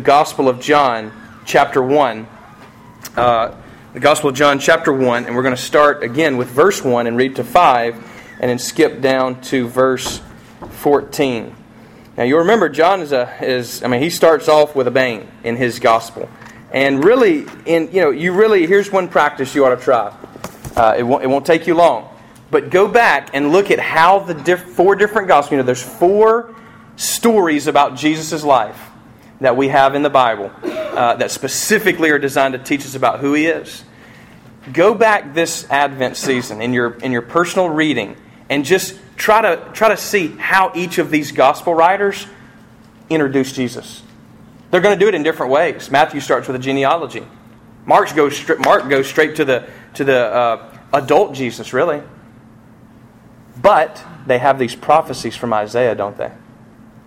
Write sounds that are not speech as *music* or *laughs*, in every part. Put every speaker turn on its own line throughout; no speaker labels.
Gospel of John, chapter 1. Uh, the Gospel of John, chapter 1, and we're going to start again with verse 1 and read to 5, and then skip down to verse 14. Now, you'll remember, John is, a, is I mean, he starts off with a bang in his Gospel. And really, in, you know, you really, here's one practice you ought to try. Uh, it, won't, it won't take you long. But go back and look at how the diff- four different Gospels, you know, there's four stories about Jesus' life that we have in the Bible uh, that specifically are designed to teach us about who He is. Go back this Advent season in your, in your personal reading and just try to, try to see how each of these gospel writers introduce Jesus. They're going to do it in different ways. Matthew starts with a genealogy. Mark goes, Mark goes straight to the, to the uh, adult Jesus, really. But they have these prophecies from Isaiah, don't they?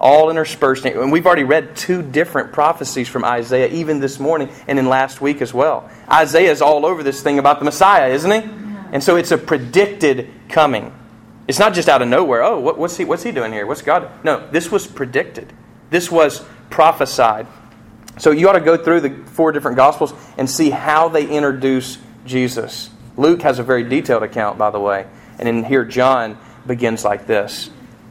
All interspersed. And we've already read two different prophecies from Isaiah, even this morning and in last week as well. Isaiah is all over this thing about the Messiah, isn't he? And so it's a predicted coming. It's not just out of nowhere. Oh, what, what's, he, what's he doing here? What's God? No, this was predicted. This was prophesied. So you ought to go through the four different Gospels and see how they introduce Jesus. Luke has a very detailed account, by the way. And in here, John begins like this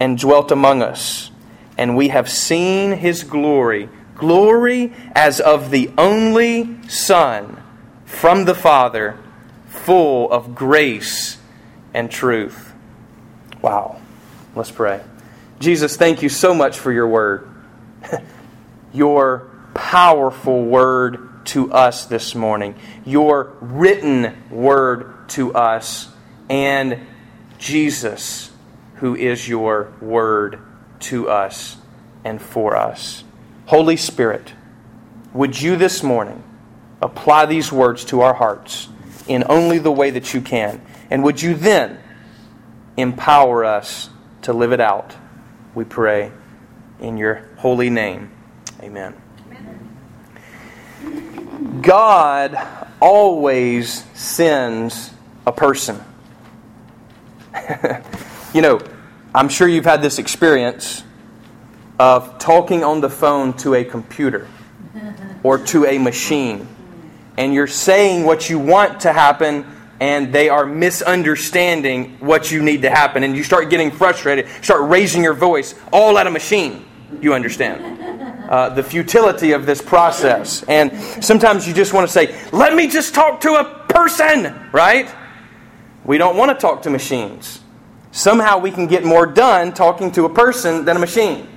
and dwelt among us. And we have seen his glory glory as of the only Son from the Father, full of grace and truth. Wow. Let's pray. Jesus, thank you so much for your word. *laughs* your powerful word to us this morning. Your written word to us. And Jesus, who is your word to us and for us. Holy Spirit, would you this morning apply these words to our hearts in only the way that you can? And would you then empower us to live it out? We pray in your holy name. Amen. God always sends a person. *laughs* you know, I'm sure you've had this experience of talking on the phone to a computer *laughs* or to a machine. And you're saying what you want to happen, and they are misunderstanding what you need to happen. And you start getting frustrated, start raising your voice, all at a machine. You understand *laughs* uh, the futility of this process. And sometimes you just want to say, let me just talk to a person, right? We don't want to talk to machines. Somehow we can get more done talking to a person than a machine.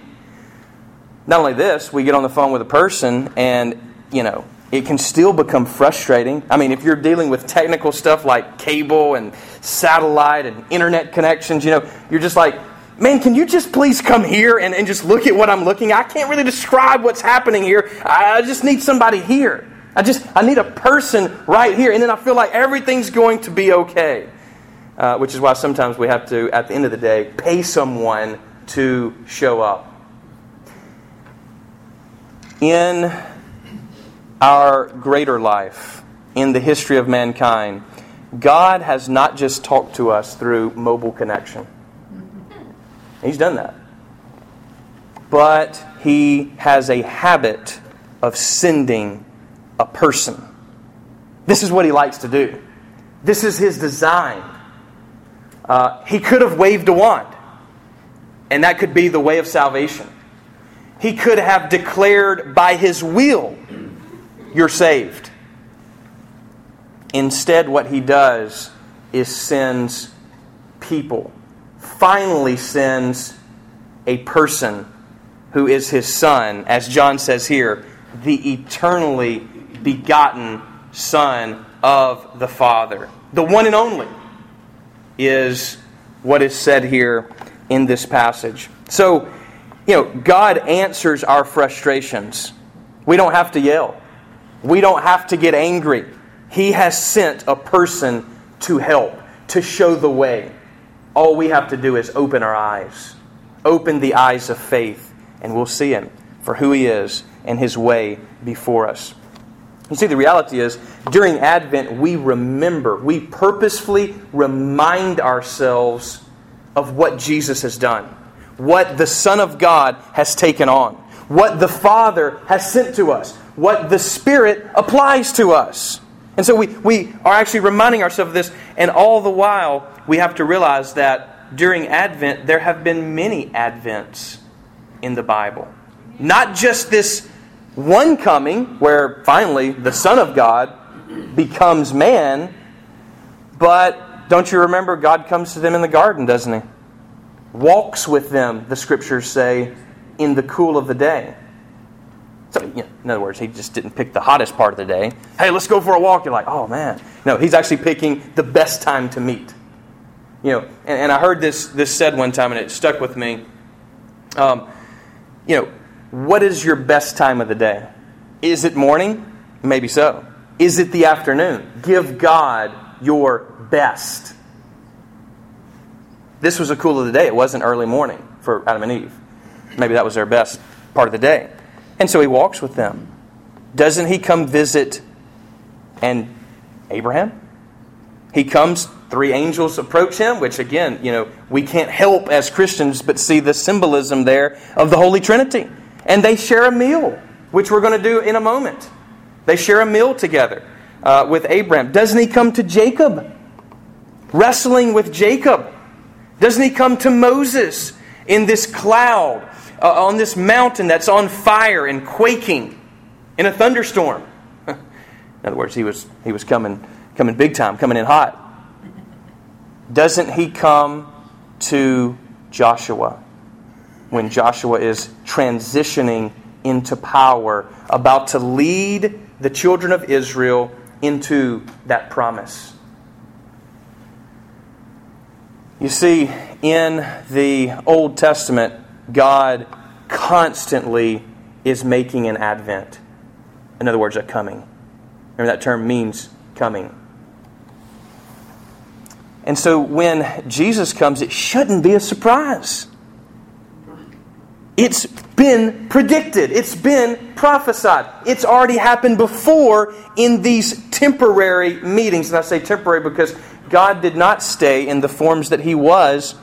Not only this, we get on the phone with a person and, you know, it can still become frustrating. I mean, if you're dealing with technical stuff like cable and satellite and internet connections, you know, you're just like, man, can you just please come here and, and just look at what I'm looking at? I can't really describe what's happening here. I, I just need somebody here. I just, I need a person right here. And then I feel like everything's going to be okay. Uh, which is why sometimes we have to, at the end of the day, pay someone to show up. In our greater life, in the history of mankind, God has not just talked to us through mobile connection. He's done that. But he has a habit of sending a person. This is what he likes to do. This is his design. Uh, he could have waved a wand, and that could be the way of salvation. He could have declared by his will, You're saved. Instead, what he does is sends people finally sends a person who is his son, as John says here, the eternally begotten Son of the Father. The one and only is what is said here in this passage. So, you know, God answers our frustrations We don't have to yell. We don't have to get angry. He has sent a person to help, to show the way. All we have to do is open our eyes, open the eyes of faith, and we'll see Him for who He is and His way before us. You see, the reality is, during Advent, we remember, we purposefully remind ourselves of what Jesus has done, what the Son of God has taken on, what the Father has sent to us, what the Spirit applies to us. And so we, we are actually reminding ourselves of this, and all the while, we have to realize that during Advent, there have been many Advents in the Bible. Not just this one coming, where finally the Son of God becomes man, but don't you remember God comes to them in the garden, doesn't he? Walks with them, the scriptures say, in the cool of the day. So, in other words, he just didn't pick the hottest part of the day. Hey, let's go for a walk. You're like, oh man. No, he's actually picking the best time to meet. You know, and, and I heard this this said one time, and it stuck with me. Um, you know, what is your best time of the day? Is it morning? Maybe so. Is it the afternoon? Give God your best. This was a cool of the day. It wasn't early morning for Adam and Eve. Maybe that was their best part of the day. And so he walks with them. Doesn't he come visit and Abraham? He comes, three angels approach him, which again, you know, we can't help as Christians but see the symbolism there of the Holy Trinity. And they share a meal, which we're going to do in a moment. They share a meal together uh, with Abraham. Doesn't he come to Jacob? Wrestling with Jacob. Doesn't he come to Moses in this cloud, uh, on this mountain that's on fire and quaking in a thunderstorm? *laughs* in other words, he was, he was coming, coming big time, coming in hot. Doesn't he come to Joshua? When Joshua is transitioning into power, about to lead the children of Israel into that promise. You see, in the Old Testament, God constantly is making an advent. In other words, a coming. Remember that term means coming. And so when Jesus comes, it shouldn't be a surprise. It's been predicted. It's been prophesied. It's already happened before in these temporary meetings. And I say temporary because God did not stay in the forms that He was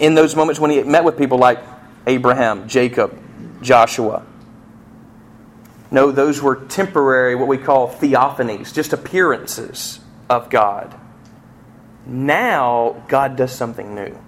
in those moments when He met with people like Abraham, Jacob, Joshua. No, those were temporary, what we call theophanies, just appearances of God. Now, God does something new.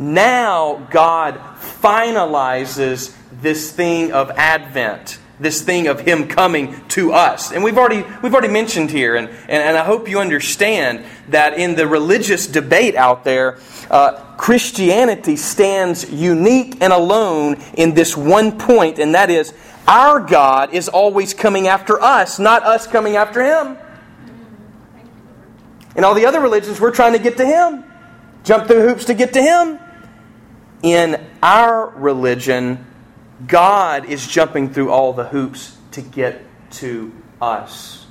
Now God finalizes this thing of Advent, this thing of Him coming to us. And we've already, we've already mentioned here, and, and, and I hope you understand that in the religious debate out there, uh, Christianity stands unique and alone in this one point, and that is our God is always coming after us, not us coming after Him. In all the other religions, we're trying to get to Him, jump through hoops to get to Him in our religion, God is jumping through all the hoops to get to us.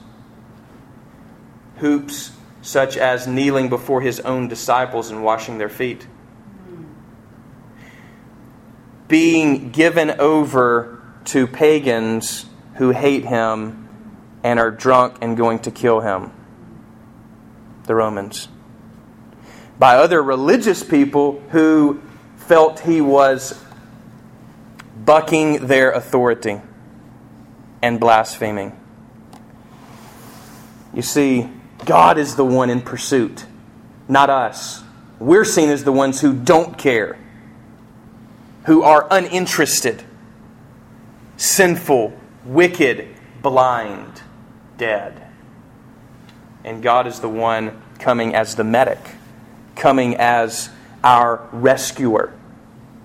Hoops such as kneeling before his own disciples and washing their feet. Being given over to pagans who hate him and are drunk and going to kill him. The Romans. By other religious people who felt he was bucking their authority and blaspheming. You see, God is the one in pursuit, not us. We're seen as the ones who don't care, who are uninterested, sinful, wicked, blind, dead. And God is the one coming as the medic, coming as our rescuer.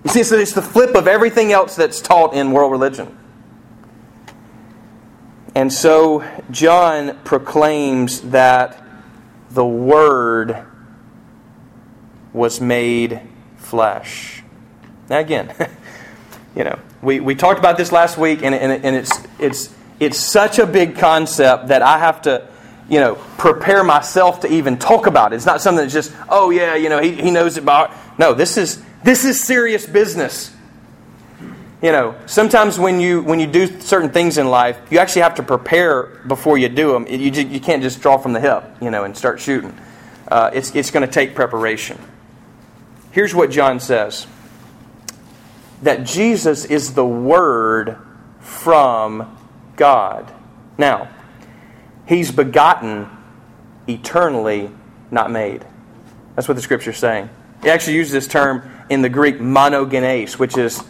You see, so it's the flip of everything else that's taught in world religion. And so John proclaims that the Word was made flesh. Now, again, *laughs* You know, we, we talked about this last week, and, and, and it's, it's, it's such a big concept that I have to, you know, prepare myself to even talk about it. It's not something that's just, oh, yeah, you know, he, he knows about. No, this is, this is serious business. You know, sometimes when you when you do certain things in life, you actually have to prepare before you do them. You, you can't just draw from the hip, you know, and start shooting. Uh, it's it's going to take preparation. Here's what John says: that Jesus is the Word from God. Now, He's begotten eternally, not made. That's what the Scripture's saying. He actually uses this term in the Greek monogenes, which is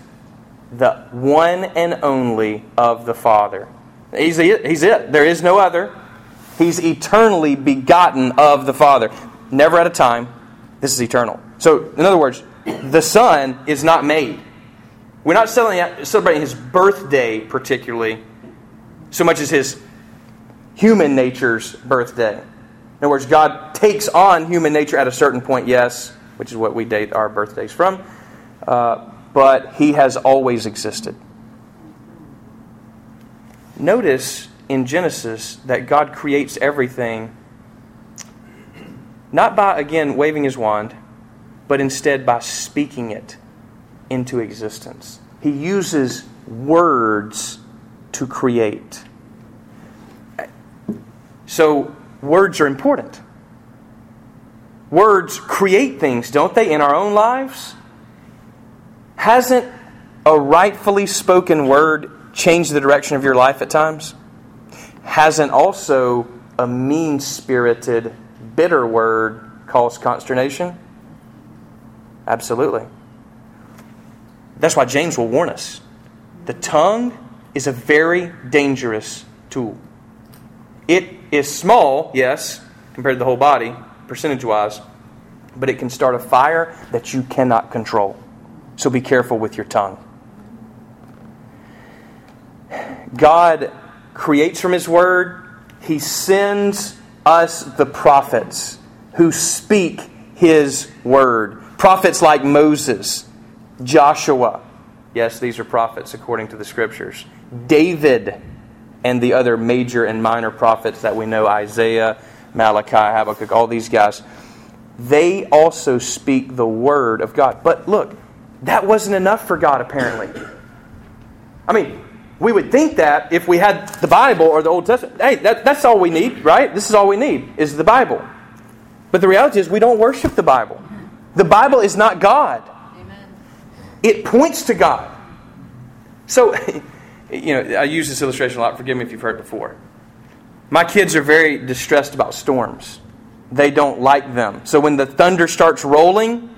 the one and only of the Father. He's it. He's it. There is no other. He's eternally begotten of the Father. Never at a time. This is eternal. So, in other words, the Son is not made. We're not celebrating his birthday particularly, so much as his human nature's birthday. In other words, God takes on human nature at a certain point, yes, which is what we date our birthdays from. Uh, but he has always existed. Notice in Genesis that God creates everything not by, again, waving his wand, but instead by speaking it into existence. He uses words to create. So, words are important. Words create things, don't they, in our own lives? Hasn't a rightfully spoken word changed the direction of your life at times? Hasn't also a mean spirited, bitter word caused consternation? Absolutely. That's why James will warn us. The tongue is a very dangerous tool. It is small, yes, compared to the whole body, percentage wise, but it can start a fire that you cannot control. So be careful with your tongue. God creates from His Word, He sends us the prophets who speak His Word. Prophets like Moses, Joshua. Yes, these are prophets according to the Scriptures. David and the other major and minor prophets that we know Isaiah, Malachi, Habakkuk, all these guys. They also speak the Word of God. But look, that wasn't enough for God, apparently. I mean, we would think that if we had the Bible or the Old Testament, hey, that, that's all we need, right? This is all we need, is the Bible. But the reality is, we don't worship the Bible. The Bible is not God, Amen. it points to God. So, *laughs* you know, I use this illustration a lot. Forgive me if you've heard it before. My kids are very distressed about storms. They don't like them. So when the thunder starts rolling,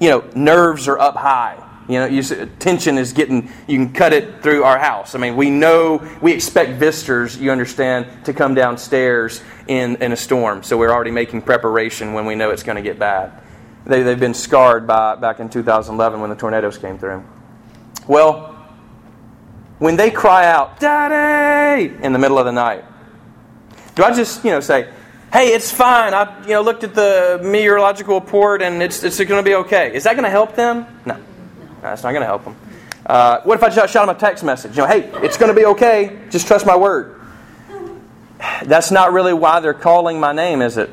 you know, nerves are up high. You know, you, tension is getting, you can cut it through our house. I mean, we know, we expect visitors, you understand, to come downstairs in, in a storm. So we're already making preparation when we know it's going to get bad. They, they've been scarred by, back in 2011 when the tornadoes came through. Well, when they cry out, Daddy, in the middle of the night, do I just, you know, say, hey, it's fine. I you know looked at the meteorological report and it's it's going to be okay. Is that going to help them? No, no that's not going to help them. Uh, what if I just shot them a text message? You know, hey, it's going to be okay. Just trust my word. That's not really why they're calling my name, is it?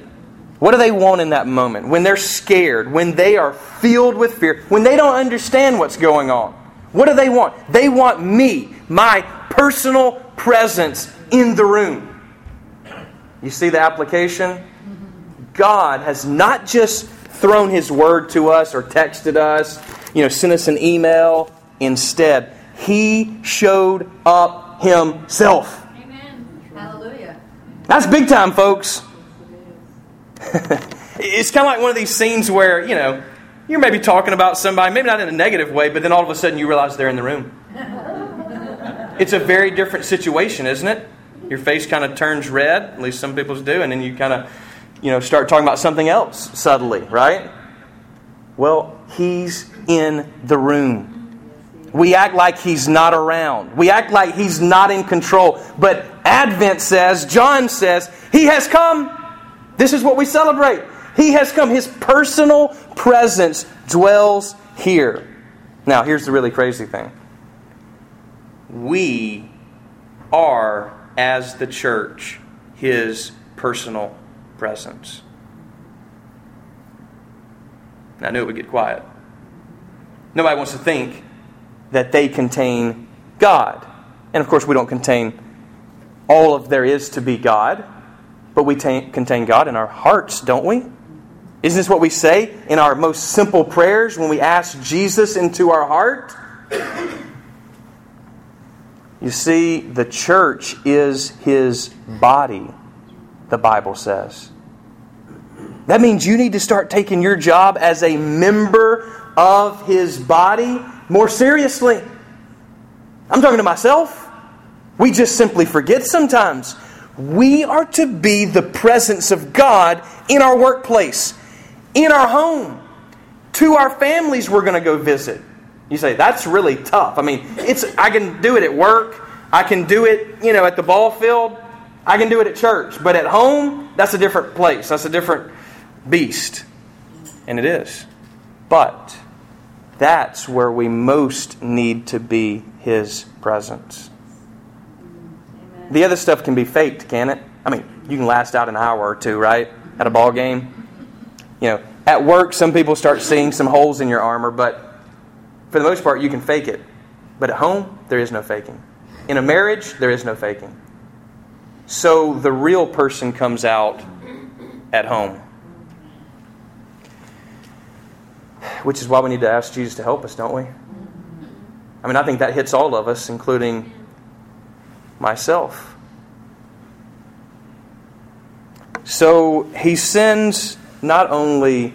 What do they want in that moment? When they're scared, when they are filled with fear, when they don't understand what's going on. What do they want? They want me, my personal presence in the room. You see the application? God has not just thrown His word to us or texted us, you know, sent us an email. Instead, He showed up Himself. Amen. Hallelujah. That's big time, folks. *laughs* it's kind of like one of these scenes where, you know, you're maybe talking about somebody, maybe not in a negative way, but then all of a sudden you realize they're in the room. it's a very different situation, isn't it? Your face kind of turns red, at least some people's do, and then you kind of, you know, start talking about something else subtly, right? Well, he's in the room. We act like he's not around. We act like he's not in control. But Advent says, John says, he has come. This is what we celebrate. He has come. His personal presence dwells here. Now, here's the really crazy thing we are, as the church, his personal presence. And I knew it would get quiet. Nobody wants to think that they contain God. And of course, we don't contain all of there is to be God, but we t- contain God in our hearts, don't we? Isn't this what we say in our most simple prayers when we ask Jesus into our heart? You see, the church is his body, the Bible says. That means you need to start taking your job as a member of his body more seriously. I'm talking to myself. We just simply forget sometimes. We are to be the presence of God in our workplace, in our home, to our families we're going to go visit. You say, that's really tough. I mean, it's I can do it at work, I can do it, you know, at the ball field, I can do it at church. But at home, that's a different place. That's a different beast. And it is. But that's where we most need to be his presence. Amen. The other stuff can be faked, can it? I mean, you can last out an hour or two, right? At a ball game. You know, at work, some people start seeing some holes in your armor, but for the most part, you can fake it. But at home, there is no faking. In a marriage, there is no faking. So the real person comes out at home. Which is why we need to ask Jesus to help us, don't we? I mean, I think that hits all of us, including myself. So he sends not only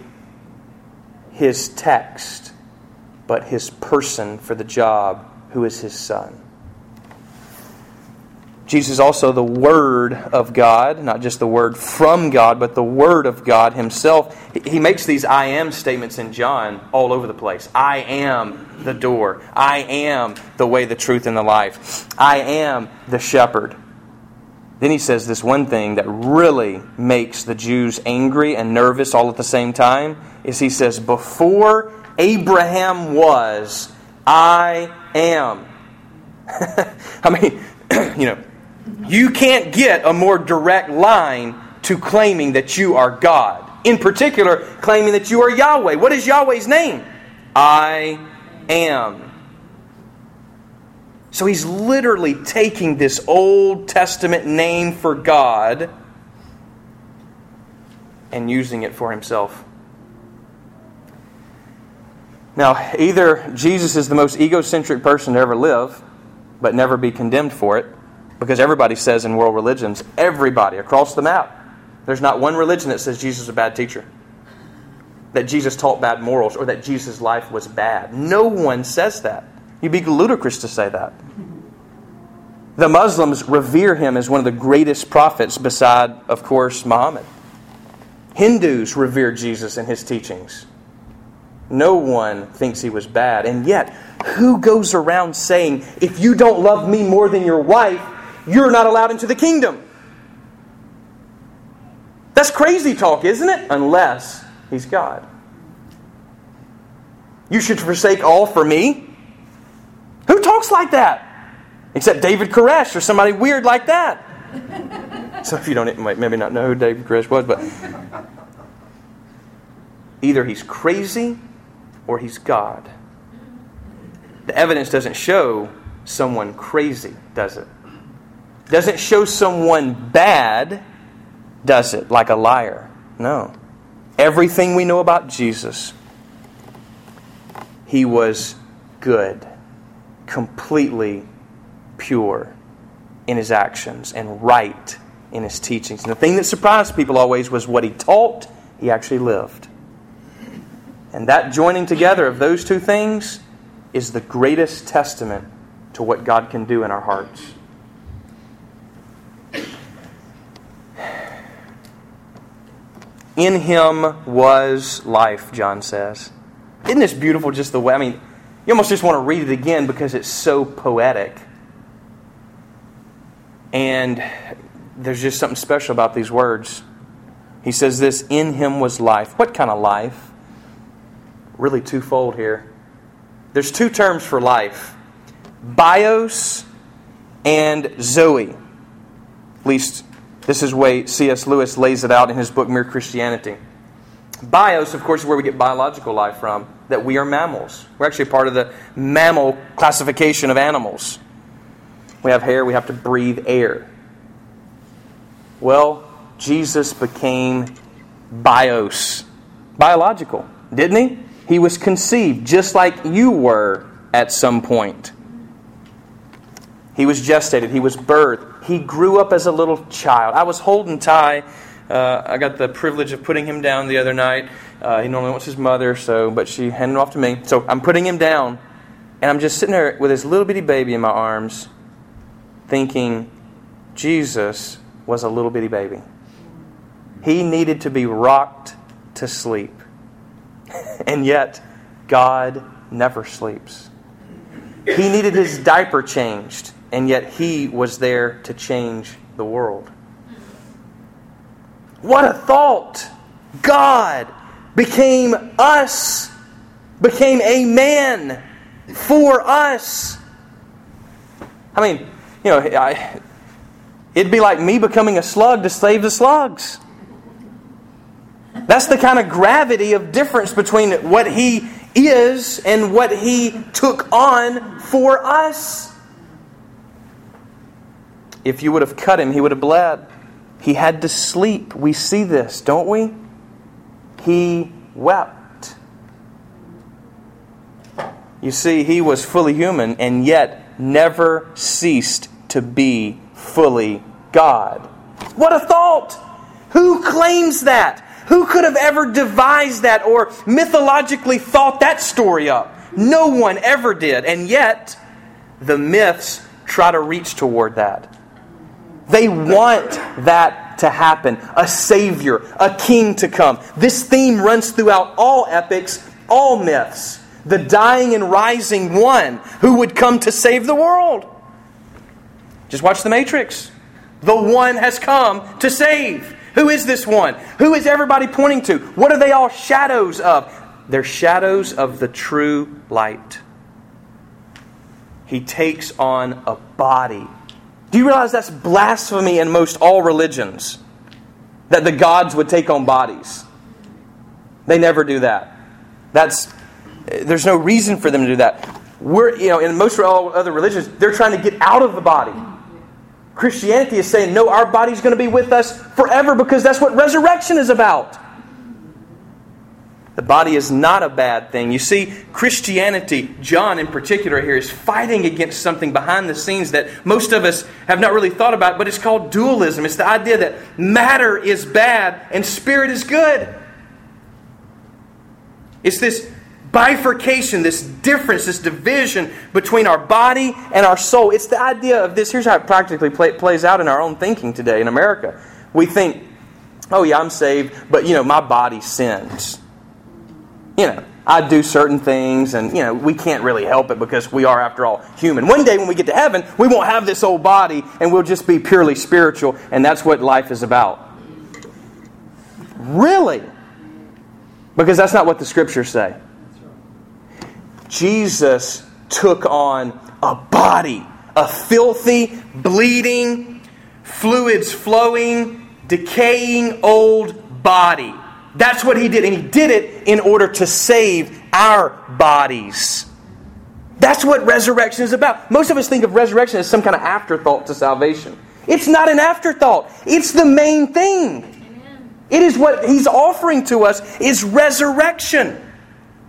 his text, but his person for the job, who is his son. Jesus is also the Word of God, not just the Word from God, but the Word of God Himself. He makes these I am statements in John all over the place. I am the door. I am the way, the truth, and the life. I am the shepherd. Then he says this one thing that really makes the Jews angry and nervous all at the same time is he says, Before Abraham was, I am. *laughs* I mean, *clears throat* you know, you can't get a more direct line to claiming that you are God. In particular, claiming that you are Yahweh. What is Yahweh's name? I am. So he's literally taking this Old Testament name for God and using it for himself. Now, either Jesus is the most egocentric person to ever live, but never be condemned for it, because everybody says in world religions, everybody across the map, there's not one religion that says Jesus is a bad teacher, that Jesus taught bad morals, or that Jesus' life was bad. No one says that. You'd be ludicrous to say that. The Muslims revere him as one of the greatest prophets, beside, of course, Muhammad. Hindus revere Jesus and his teachings. No one thinks he was bad. And yet, who goes around saying, if you don't love me more than your wife, you're not allowed into the kingdom. That's crazy talk, isn't it? Unless he's God. You should forsake all for me. Who talks like that? Except David Koresh or somebody weird like that. *laughs* Some of you don't maybe not know who David Koresh was, but either he's crazy or he's God. The evidence doesn't show someone crazy, does it? doesn't show someone bad, does it? Like a liar. No. Everything we know about Jesus, he was good, completely pure in his actions and right in his teachings. And the thing that surprised people always was what he taught, he actually lived. And that joining together of those two things is the greatest testament to what God can do in our hearts. In him was life, John says. Isn't this beautiful just the way? I mean, you almost just want to read it again because it's so poetic. And there's just something special about these words. He says this In him was life. What kind of life? Really twofold here. There's two terms for life bios and Zoe. At least this is the way C.S. Lewis lays it out in his book Mere Christianity. Bios, of course, is where we get biological life from, that we are mammals. We're actually part of the mammal classification of animals. We have hair, we have to breathe air. Well, Jesus became bios, biological, didn't he? He was conceived just like you were at some point. He was gestated, he was birthed, he grew up as a little child. I was holding Ty. Uh, I got the privilege of putting him down the other night. Uh, he normally wants his mother, so but she handed him off to me. So I'm putting him down, and I'm just sitting there with this little bitty baby in my arms, thinking, Jesus was a little bitty baby. He needed to be rocked to sleep. And yet, God never sleeps. He needed his diaper changed, and yet He was there to change the world. What a thought! God became us, became a man for us. I mean, you know, I, it'd be like me becoming a slug to save the slugs. That's the kind of gravity of difference between what he is and what he took on for us. If you would have cut him, he would have bled. He had to sleep. We see this, don't we? He wept. You see, he was fully human and yet never ceased to be fully God. What a thought! Who claims that? Who could have ever devised that or mythologically thought that story up? No one ever did. And yet, the myths try to reach toward that. They want that to happen a Savior, a King to come. This theme runs throughout all epics, all myths. The dying and rising one who would come to save the world. Just watch The Matrix. The one has come to save. Who is this one? Who is everybody pointing to? What are they all shadows of? They're shadows of the true light. He takes on a body. Do you realize that's blasphemy in most all religions? That the gods would take on bodies. They never do that. That's there's no reason for them to do that. We're, you know, in most other religions, they're trying to get out of the body. Christianity is saying, no, our body's going to be with us forever because that's what resurrection is about. The body is not a bad thing. You see, Christianity, John in particular here, is fighting against something behind the scenes that most of us have not really thought about, but it's called dualism. It's the idea that matter is bad and spirit is good. It's this bifurcation, this difference, this division between our body and our soul. It's the idea of this. Here's how it practically play, plays out in our own thinking today in America. We think, oh, yeah, I'm saved, but, you know, my body sins. You know, I do certain things, and, you know, we can't really help it because we are, after all, human. One day when we get to heaven, we won't have this old body, and we'll just be purely spiritual, and that's what life is about. Really? Because that's not what the scriptures say. Jesus took on a body, a filthy, bleeding, fluids flowing, decaying old body. That's what he did. And he did it in order to save our bodies. That's what resurrection is about. Most of us think of resurrection as some kind of afterthought to salvation. It's not an afterthought. It's the main thing. It is what he's offering to us is resurrection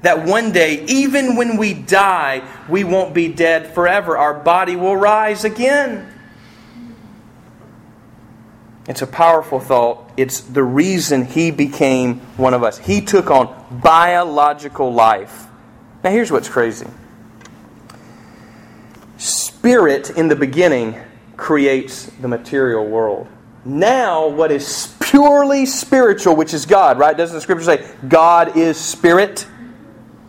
that one day, even when we die, we won't be dead forever. Our body will rise again. It's a powerful thought. It's the reason he became one of us. He took on biological life. Now, here's what's crazy Spirit in the beginning creates the material world. Now, what is purely spiritual, which is God, right? Doesn't the scripture say God is spirit?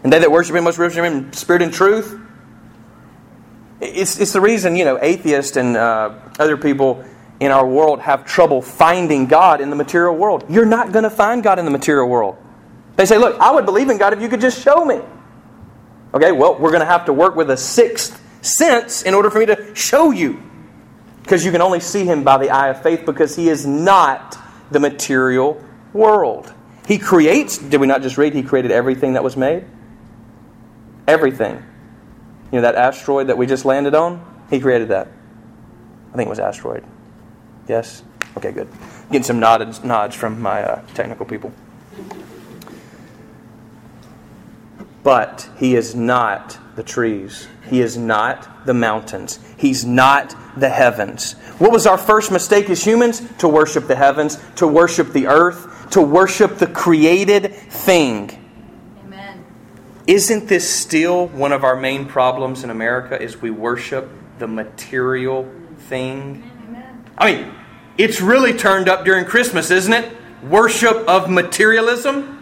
And they that worship him must worship him in spirit and truth. It's, it's the reason, you know, atheists and uh, other people in our world have trouble finding God in the material world. You're not going to find God in the material world. They say, look, I would believe in God if you could just show me. Okay, well, we're going to have to work with a sixth sense in order for me to show you. Because you can only see him by the eye of faith because he is not the material world. He creates, did we not just read, he created everything that was made? Everything. You know that asteroid that we just landed on? He created that. I think it was asteroid. Yes? Okay, good. Getting some nods, nods from my uh, technical people. But he is not the trees. He is not the mountains. He's not the heavens. What was our first mistake as humans? To worship the heavens, to worship the earth, to worship the created thing. Isn't this still one of our main problems in America is we worship the material thing? I mean, it's really turned up during Christmas, isn't it? Worship of materialism.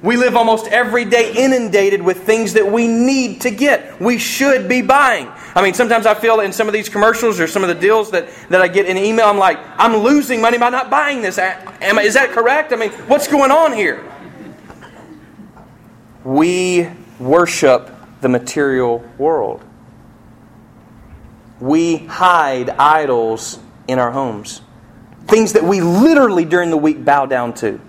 We live almost every day inundated with things that we need to get. We should be buying. I mean, sometimes I feel in some of these commercials or some of the deals that, that I get in email, I'm like, I'm losing money by not buying this. Am, is that correct? I mean, what's going on here? We worship the material world. We hide idols in our homes. Things that we literally during the week bow down to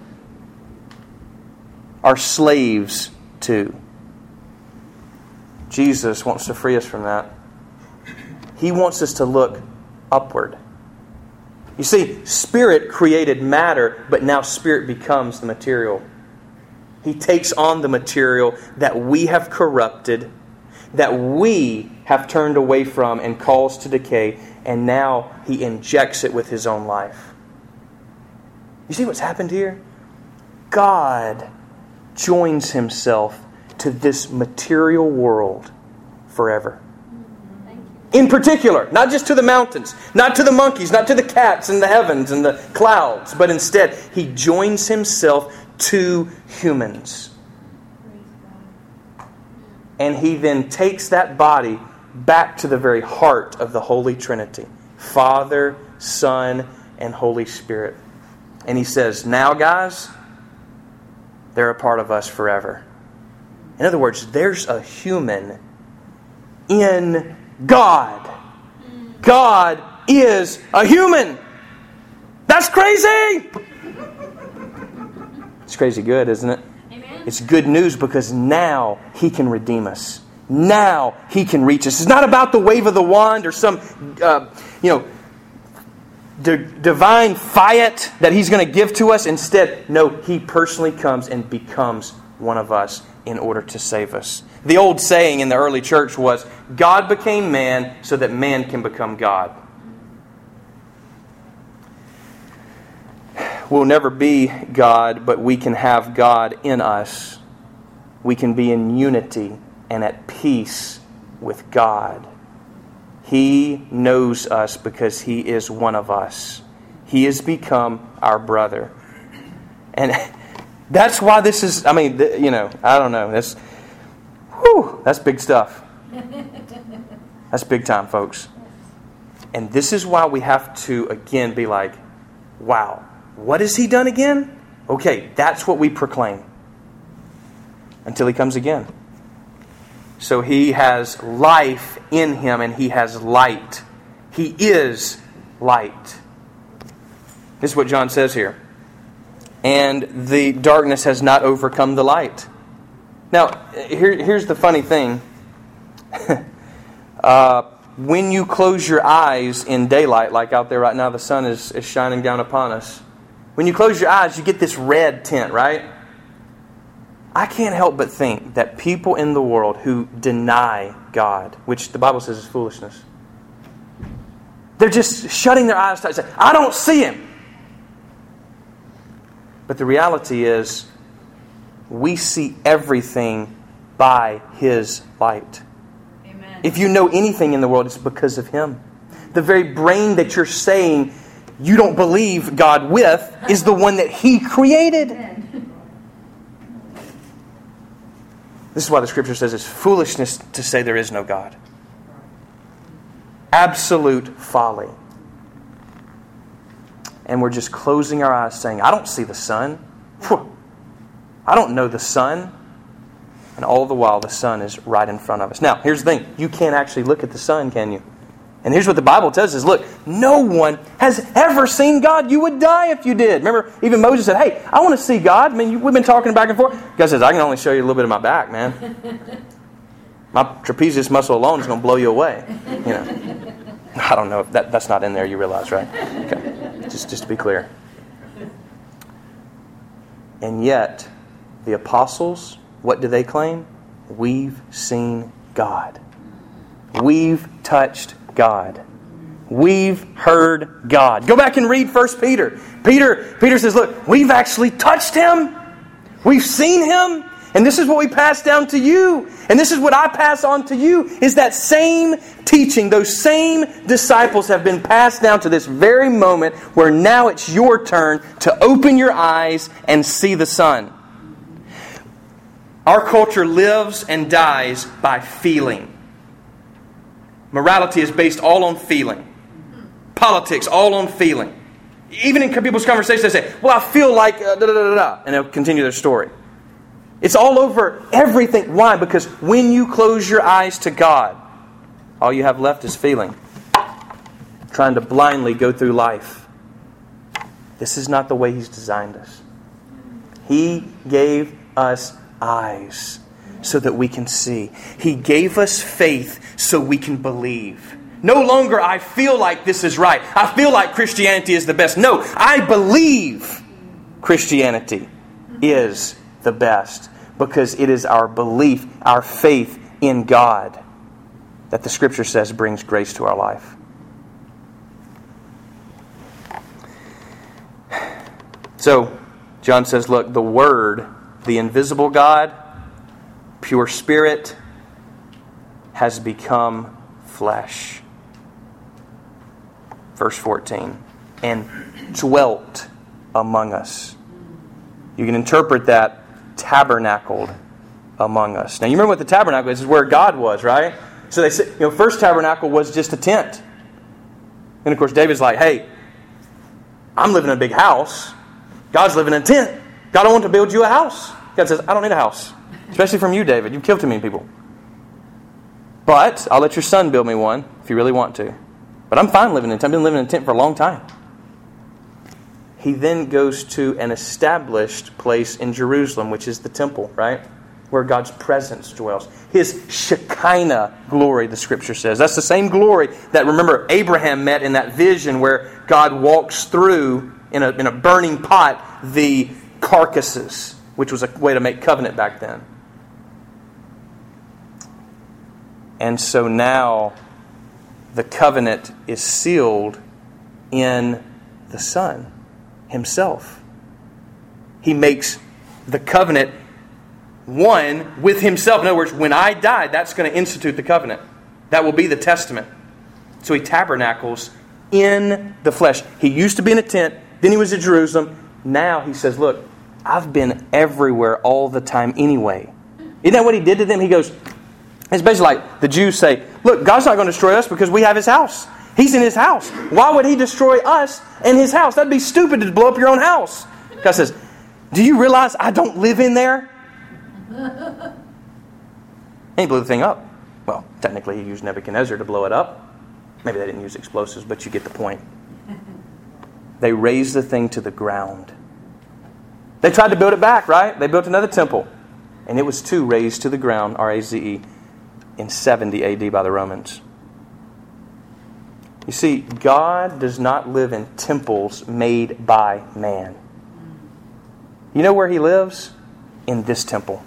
are slaves to. Jesus wants to free us from that. He wants us to look upward. You see, spirit created matter, but now spirit becomes the material. He takes on the material that we have corrupted, that we have turned away from and caused to decay, and now he injects it with his own life. You see what's happened here? God joins himself to this material world forever. In particular, not just to the mountains, not to the monkeys, not to the cats and the heavens and the clouds, but instead, he joins himself to humans. And he then takes that body back to the very heart of the Holy Trinity Father, Son, and Holy Spirit. And he says, Now, guys, they're a part of us forever. In other words, there's a human in God. God is a human. That's crazy. It's crazy good, isn't it? Amen. It's good news because now He can redeem us. Now He can reach us. It's not about the wave of the wand or some, uh, you know, d- divine fiat that He's going to give to us. Instead, no, He personally comes and becomes one of us in order to save us. The old saying in the early church was God became man so that man can become God. We'll never be God, but we can have God in us. We can be in unity and at peace with God. He knows us because He is one of us. He has become our brother. And *laughs* that's why this is, I mean, you know, I don't know. That's, whew, that's big stuff. *laughs* That's big time, folks. And this is why we have to, again, be like, wow, what has He done again? Okay, that's what we proclaim until He comes again. So he has life in him and he has light. He is light. This is what John says here. And the darkness has not overcome the light. Now, here, here's the funny thing. *laughs* uh, when you close your eyes in daylight, like out there right now, the sun is, is shining down upon us. When you close your eyes, you get this red tint, right? I can't help but think that people in the world who deny God, which the Bible says is foolishness, they're just shutting their eyes tight. Say, I don't see Him. But the reality is, we see everything by His light. Amen. If you know anything in the world, it's because of Him. The very brain that you're saying you don't believe God with is the one that He created. This is why the scripture says it's foolishness to say there is no God. Absolute folly. And we're just closing our eyes saying, I don't see the sun. I don't know the sun. And all the while, the sun is right in front of us. Now, here's the thing you can't actually look at the sun, can you? And here's what the Bible tells us look, no one has ever seen God. You would die if you did. Remember, even Moses said, Hey, I want to see God. I mean, we've been talking back and forth. God says, I can only show you a little bit of my back, man. *laughs* My trapezius muscle alone is going to blow you away. You know. *laughs* I don't know if that, that's not in there, you realize, right? Okay. Just, just to be clear. And yet, the apostles, what do they claim? We've seen God. We've touched God. We've heard God. Go back and read First Peter. Peter, Peter says, Look, we've actually touched him. We've seen him. And this is what we pass down to you. And this is what I pass on to you is that same teaching. Those same disciples have been passed down to this very moment where now it's your turn to open your eyes and see the sun. Our culture lives and dies by feeling. Morality is based all on feeling. Politics, all on feeling. Even in people's conversations, they say, Well, I feel like uh, da da da da, and they'll continue their story. It's all over everything. Why? Because when you close your eyes to God, all you have left is feeling. Trying to blindly go through life. This is not the way He's designed us. He gave us eyes so that we can see. He gave us faith so we can believe. No longer I feel like this is right. I feel like Christianity is the best. No, I believe Christianity is the best because it is our belief, our faith in God that the Scripture says brings grace to our life. So, John says, look, the Word, the invisible God, pure Spirit, has become flesh. Verse 14, and dwelt among us. You can interpret that tabernacled among us. Now, you remember what the tabernacle is? Is where God was, right? So they said, you know, first tabernacle was just a tent. And of course, David's like, hey, I'm living in a big house. God's living in a tent. God, I want to build you a house. God says, I don't need a house. Especially from you, David. You've killed too many people. But I'll let your son build me one if you really want to. But I'm fine living in a tent. I've been living in a tent for a long time he then goes to an established place in Jerusalem, which is the temple, right? Where God's presence dwells. His Shekinah glory, the scripture says. That's the same glory that, remember, Abraham met in that vision where God walks through in a, in a burning pot the carcasses, which was a way to make covenant back then. And so now the covenant is sealed in the Son himself. He makes the covenant one with himself. In other words, when I die, that's going to institute the covenant. That will be the testament. So he tabernacles in the flesh. He used to be in a tent, then he was at Jerusalem. Now he says, Look, I've been everywhere all the time anyway. Isn't that what he did to them? He goes, It's basically like the Jews say, Look, God's not going to destroy us because we have his house. He's in his house. Why would he destroy us and his house? That'd be stupid to blow up your own house. God says, Do you realize I don't live in there? And he blew the thing up. Well, technically, he used Nebuchadnezzar to blow it up. Maybe they didn't use explosives, but you get the point. They razed the thing to the ground. They tried to build it back, right? They built another temple. And it was too razed to the ground, R A Z E, in 70 AD by the Romans. You see, God does not live in temples made by man. You know where He lives? In this temple.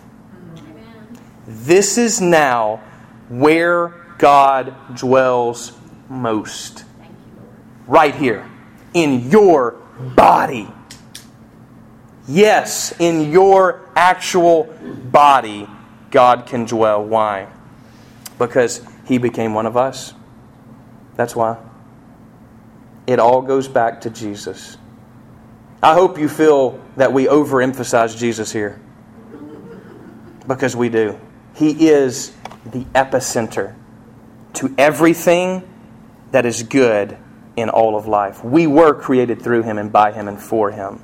This is now where God dwells most. Right here. In your body. Yes, in your actual body, God can dwell. Why? Because He became one of us. That's why. It all goes back to Jesus. I hope you feel that we overemphasize Jesus here. Because we do. He is the epicenter to everything that is good in all of life. We were created through Him and by Him and for Him.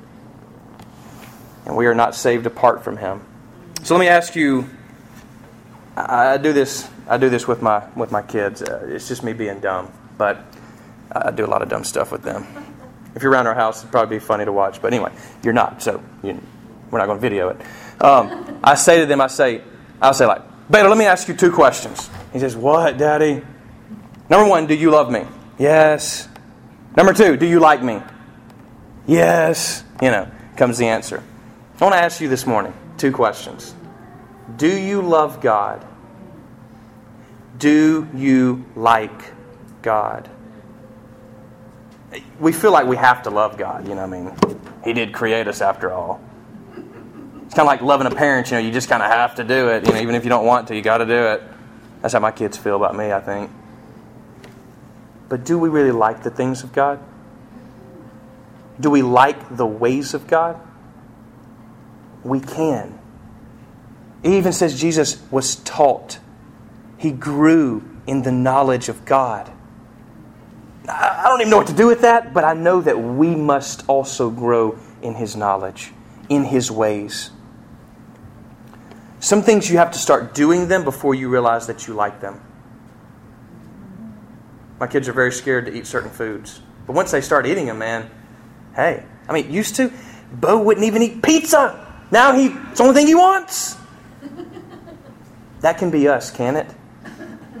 And we are not saved apart from Him. So let me ask you I do this I do this with my with my kids. Uh, it's just me being dumb. but I do a lot of dumb stuff with them. If you're around our house, it'd probably be funny to watch. But anyway, you're not, so you, we're not going to video it. Um, I say to them, I say, I'll say like, Beta, let me ask you two questions. He says, What, Daddy? Number one, do you love me? Yes. Number two, do you like me? Yes. You know, comes the answer. I want to ask you this morning two questions. Do you love God? Do you like God? We feel like we have to love God, you know, I mean, He did create us after all. It's kind of like loving a parent, you know, you just kind of have to do it, you know, even if you don't want to, you got to do it. That's how my kids feel about me, I think. But do we really like the things of God? Do we like the ways of God? We can. Even says Jesus was taught, he grew in the knowledge of God. I don't even know what to do with that, but I know that we must also grow in his knowledge, in his ways. Some things you have to start doing them before you realize that you like them. My kids are very scared to eat certain foods. But once they start eating them, man, hey, I mean, used to, Bo wouldn't even eat pizza. Now he, it's the only thing he wants. That can be us, can it?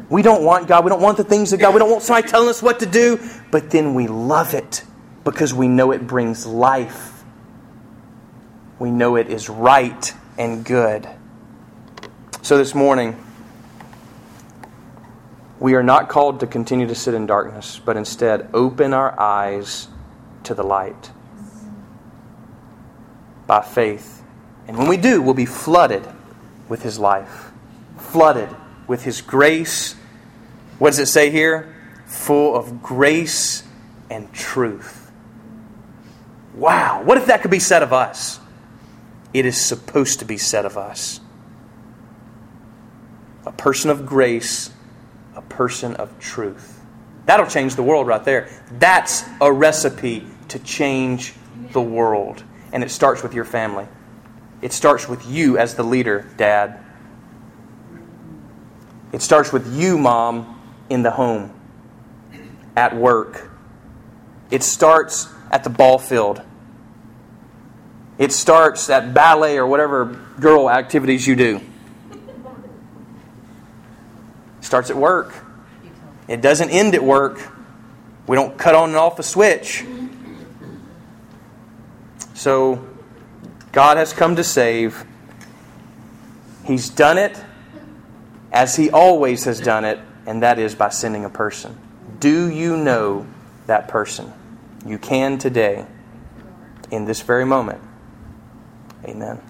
We don't want God. We don't want the things of God. We don't want somebody telling us what to do. But then we love it because we know it brings life. We know it is right and good. So this morning, we are not called to continue to sit in darkness, but instead open our eyes to the light by faith. And when we do, we'll be flooded with His life, flooded with His grace. What does it say here? Full of grace and truth. Wow, what if that could be said of us? It is supposed to be said of us. A person of grace, a person of truth. That'll change the world right there. That's a recipe to change the world. And it starts with your family. It starts with you as the leader, Dad. It starts with you, Mom, in the home, at work. It starts at the ball field. It starts at ballet or whatever girl activities you do. It starts at work. It doesn't end at work. We don't cut on and off a switch. So, God has come to save. He's done it as He always has done it, and that is by sending a person. Do you know that person? You can today, in this very moment. Amen.